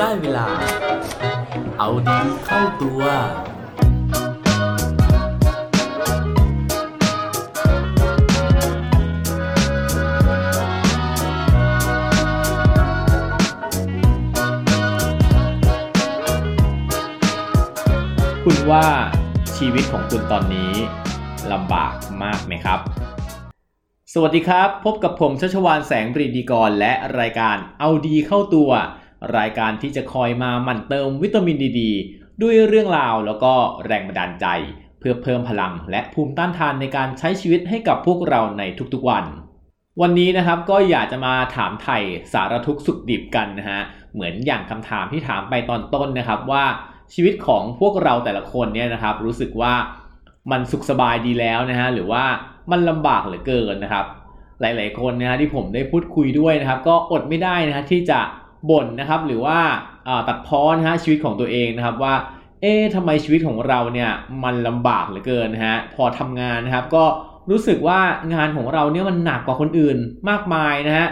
ได้เวลา เอาดีเข้าตัว คุณว่าชีวิตของคุณตอนนี้ลำบากมากไหมครับ สวัสดีครับ พบกับผมชัชวานแสงปรีดีกรและรายการเอาดีเข้าตัว รายการที่จะคอยมาหมั่นเติมวิตามินดีดด้วยเรื่องราวแล้วก็แรงบันดาลใจ เพื่อเพิ่มพลังและภูมิต้านทานในการใช้ชีวิตให้กับพวกเราในทุกๆวัน วันนี้นะครับก็อยากจะมาถามไถ่สารทุกสุขดิบกันนะฮะเหมือนอย่างคำถามที่ถามไปตอนต้นนะครับว่าชีวิตของพวกเราแต่ละคนเนี่ยนะครับ รู้สึกว่ามันสุขสบายดีแล้วนะฮะหรือว่ามันลำบากเหลือเกินนะครับ หลาย ๆ คนนะฮะที่ผมได้พูดคุยด้วยนะครับ ก็อดไม่ได้นะฮะที่จะ บ่นนะครับหรือว่าตัดพ้อนะฮะชีวิตของตัวเองนะครับว่าเอ๊ะทำไมชีวิตของเราเนี่ยมันลำบากเหลือเกินนะฮะพอทำงานนะครับ ก็รู้สึกว่างานของเราเนี่ยมันหนักกว่าคนอื่นมากมายนะฮะ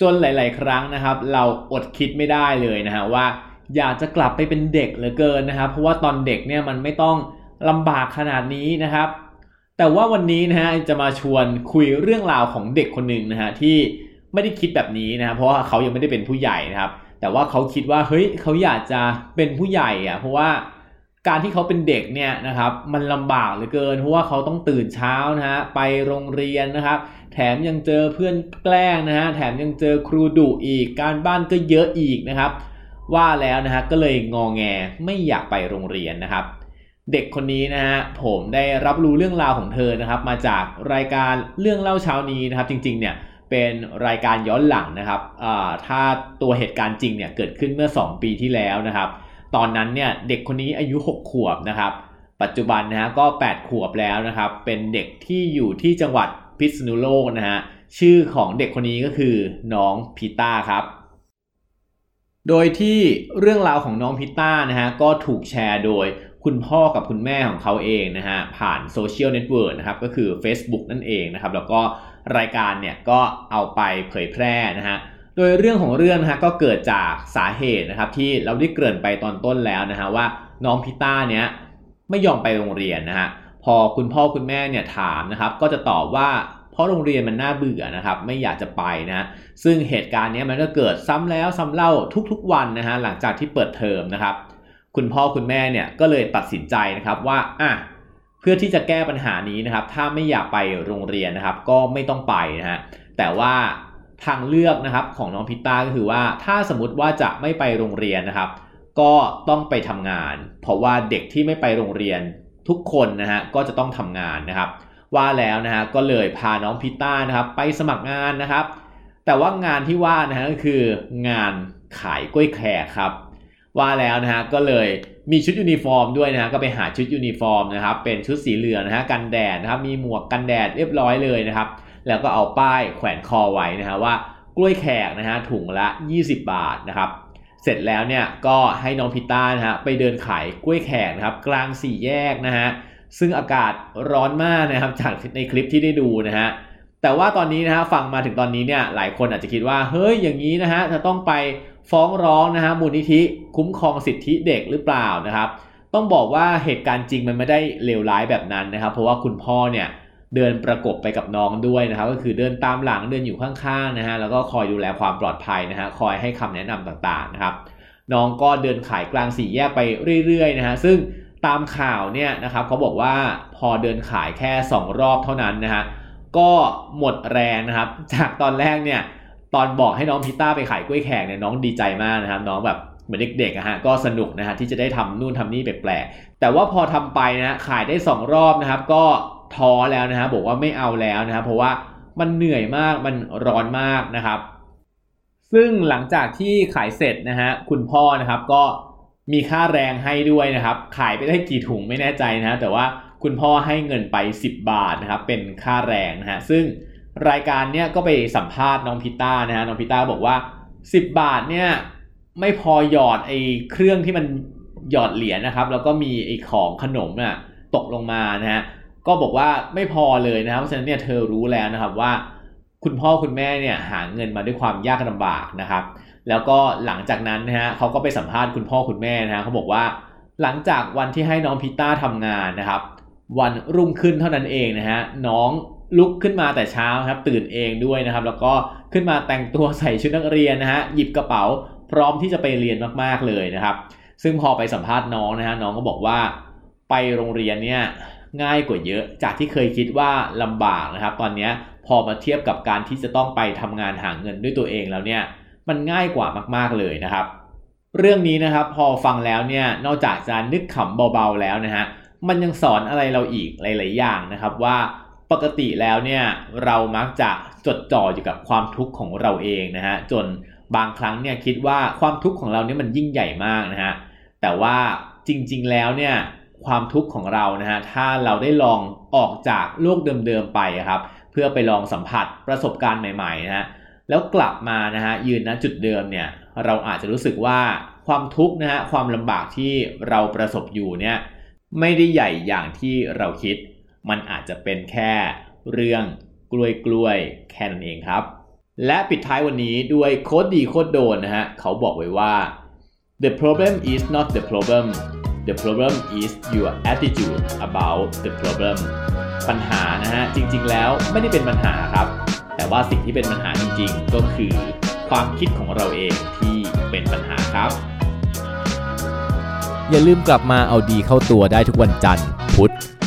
จนหลาย ๆ ครั้งนะครับ เราอดคิดไม่ได้เลยนะฮะว่า อยากจะกลับไปเป็นเด็กเหลือเกินนะครับ เพราะว่าตอนเด็กเนี่ยมันไม่ต้องลำบากขนาดนี้นะครับ แต่ว่าวันนี้นะฮะจะมาชวนคุยเรื่องราวของเด็กคนหนึ่งนะฮะที่ ไม่ได้คิดแบบนี้นะครับเพราะว่าเขายังไม่ได้เป็นผู้ใหญ่นะครับ แต่ว่าเขาคิดว่าเฮ้ยเขาอยากจะเป็นผู้ใหญ่อะเพราะว่าการที่เขาเป็นเด็กเนี่ยนะครับมันลำบากเหลือเกิน เพราะว่าเขาต้องตื่นเช้านะฮะไปโรงเรียนนะครับ แถมยังเจอเพื่อนแกล้งนะฮะแถมยังเจอครูดุอีก การบ้านก็เยอะอีกนะครับ ว่าแล้วนะฮะก็เลยงอแงไม่อยากไปโรงเรียนนะครับ เด็กคนนี้นะฮะผมได้รับรู้เรื่องราวของเธอนะครับ มาจากรายการเรื่องเล่าเช้านี้นะครับ จริงๆเนี่ย เป็นรายการย้อนหลังนะครับถ้าตัวเหตุการณ์จริงเนี่ยเกิดขึ้นเมื่อ 2 ปีที่แล้วนะครับ ตอนนั้นเนี่ยเด็กคนนี้อายุ 6 ขวบนะครับ ปัจจุบันนะฮะก็ 8 ขวบแล้วนะครับ เป็นเด็กที่อยู่ที่จังหวัดพิษณุโลกนะฮะ ชื่อของเด็กคนนี้ก็คือน้องพีต้าครับ โดยที่เรื่องราวของน้องพิต้านะฮะก็ถูกแชร์โดยคุณพ่อกับคุณแม่ของเขาเองนะฮะผ่านโซเชียลเน็ตเวิร์กนะครับก็คือ Facebook นั่นเองนะครับแล้วก็ รายการเนี่ยก็เอาไปเผยแพร่นะฮะโดยเรื่องของเรื่องนะฮะก็เกิดจากสาเหตุนะครับที่เราได้เกริ่นไปตอนต้นแล้วนะฮะว่าน้องพิต้าเนี่ยไม่ยอมไปโรงเรียนนะฮะพอคุณพ่อคุณแม่เนี่ยถามนะครับก็จะตอบว่าเพราะโรงเรียนมันน่าเบื่อนะครับไม่อยากจะไปนะซึ่งเหตุการณ์นี้มันก็เกิดซ้ำแล้วซ้าเล่าทุกๆวันนะฮะหลังจากที่เปิดเทอมนะครับ คุณพ่อคุณแม่เนี่ยก็เลยตัดสินใจนะครับว่าอะ เพื่อที่จะแก้ปัญหานี้นะครับ ถ้าไม่อยากไปโรงเรียนนะครับ ก็ไม่ต้องไปนะฮะแต่ว่าทางเลือกนะครับของน้องพิต้าก็คือว่าถ้าสมมติว่าจะไม่ไปโรงเรียนนะครับ ก็ต้องไปทำงาน เพราะว่าเด็กที่ไม่ไปโรงเรียนทุกคนนะฮะก็จะต้องทำงานนะครับ ว่าแล้วนะฮะก็เลยพาน้องพิต้านะครับ ไปสมัครงานนะครับ แต่ว่างานที่ว่านะฮะก็คืองานขายกล้วยแขกครับ ว่าแล้วนะฮะก็เลย มีชุดยูนิฟอร์มด้วยนะฮะก็ไปหาชุดยูนิฟอร์มนะครับเป็นชุดสีเหลืองนะฮะกันแดดนะครับมีหมวกกันแดดเรียบร้อยเลยนะครับแล้วก็เอาป้ายแขวนคอไว้นะฮะว่ากล้วยแขกนะฮะถุงละ 20 บาทนะครับเสร็จแล้วเนี่ยก็ให้น้องพิต้านะฮะไปเดินขายกล้วยแขกนะครับกลางสี่แยกนะฮะซึ่งอากาศร้อนมากนะครับจากในคลิปที่ได้ดูนะฮะแต่ว่าตอนนี้นะฮะฟังมาถึงตอนนี้เนี่ยหลายคนอาจจะคิดว่าเฮ้ยอย่างนี้นะฮะจะต้องไป ฟ้องร้องนะฮะมูลนิธิคุ้มครองสิทธิเด็กหรือเปล่านะครับ ต้องบอกว่าเหตุการณ์จริงมันไม่ได้เลวร้ายแบบนั้นนะครับ เพราะว่าคุณพ่อเนี่ยเดินประกบไปกับน้องด้วยนะครับ ก็คือเดินตามหลังเดินอยู่ข้างๆนะฮะแล้วก็คอยดูแลความปลอดภัยนะฮะคอยให้คำแนะนำต่างๆนะครับ น้องก็เดินขายกลางสี่แยกไปเรื่อยๆนะฮะซึ่งตามข่าวเนี่ยนะครับเขาบอกว่าพอเดินขายแค่ 2 รอบเท่านั้นนะฮะก็หมดแรงนะครับ จากตอนแรกเนี่ย ตอนบอกให้น้องพิต้าไปขายกล้วยแขกเนี่ยน้องดีใจมากนะครับน้องแบบเหมือนเด็กๆอะฮะก็สนุกนะฮะที่จะได้ทำนู่นทำนี่แปลกๆแต่ว่าพอทำไปนะขายได้ 2 รอบนะครับ ก็ท้อแล้วนะฮะบอกว่าไม่เอาแล้วนะครับเพราะว่ามันเหนื่อยมากมันร้อนมากนะครับ ซึ่งหลังจากที่ขายเสร็จนะฮะคุณพ่อนะครับก็มีค่าแรงให้ด้วยนะครับ ขายไปได้กี่ถุงไม่แน่ใจนะแต่ว่าคุณพ่อให้เงินไป 10 บาทนะครับเป็นค่าแรงนะฮะซึ่ง รายการเนี้ยก็ไปสัมภาษณ์น้องพิต้านะฮะน้องพิต้าบอกว่า 10 บาทเนี่ยไม่พอหยอดไอ้เครื่องที่มันหยอดเหรียญนะครับ แล้วก็มีไอ้ของขนมน่ะตกลงมานะฮะก็บอกว่าไม่พอเลยนะครับเพราะฉะนั้นเนี่ยเธอรู้แล้วนะครับว่า คุณพ่อคุณแม่เนี่ยหาเงินมาด้วยความยากลำบากนะครับ แล้วก็หลังจากนั้นนะฮะเขาก็ไปสัมภาษณ์คุณพ่อคุณแม่นะฮะเขาบอกว่า หลังจากวันที่ให้น้องพิต้าทำงานนะครับ วันรุ่งขึ้นเท่านั้นเองนะฮะน้อง ลุกขึ้นมาแต่เช้าครับตื่นเองด้วยนะครับ แล้วก็ขึ้นมาแต่งตัวใส่ชุดนักเรียนนะฮะหยิบกระเป๋าพร้อมที่จะไปเรียนมากๆเลยนะครับ ซึ่งพอไปสัมภาษณ์น้องนะฮะน้องก็บอกว่าไปโรงเรียนเนี่ยง่ายกว่าเยอะจากที่เคยคิดว่าลำบากนะครับ ตอนนี้พอมาเทียบกับการที่จะต้องไปทำงานหาเงินด้วยตัวเองแล้วเนี่ยมันง่ายกว่ามากๆเลยนะครับ เรื่องนี้นะครับพอฟังแล้วเนี่ยนอกจากจะนึกขำเบาๆแล้วนะฮะมันยังสอนอะไรเราอีกหลาย ๆ อย่างนะครับว่า ปกติแล้วเนี่ยเรามักจะจดจ่ออยู่กับความทุกข์ของเราเองนะฮะจนบางครั้งเนี่ยคิดว่าความทุกข์ของเราเนี่ยมันยิ่งใหญ่มากนะฮะแต่ว่าจริงๆแล้วเนี่ยความทุกข์ของเรานะฮะถ้าเราได้ลองออกจากโลกเดิมๆไปครับเพื่อไปลองสัมผัสประสบการณ์ใหม่ๆนะฮะแล้วกลับมานะฮะยืนณจุดเดิมเนี่ยเราอาจจะรู้สึกว่าความทุกข์นะฮะความลำบากที่เราประสบอยู่เนี่ยไม่ได้ใหญ่อย่างที่เราคิด มันอาจจะเป็นแค่เรื่องกล้วยกล้วยแค่นั้นเองครับ และปิดท้ายวันนี้ด้วยโคดดีโคดโดนนะฮะเขาบอกไว้ว่า the problem is not the problem the problem is your attitude about the problem ปัญหานะฮะจริงๆแล้วไม่ได้เป็นปัญหาครับ แต่ว่าสิ่งที่เป็นปัญหาจริงๆ ก็คือความคิดของเราเองที่เป็นปัญหาครับ อย่าลืมกลับมาเอาดีเข้าตัวได้ทุกวันจันทร์พุธ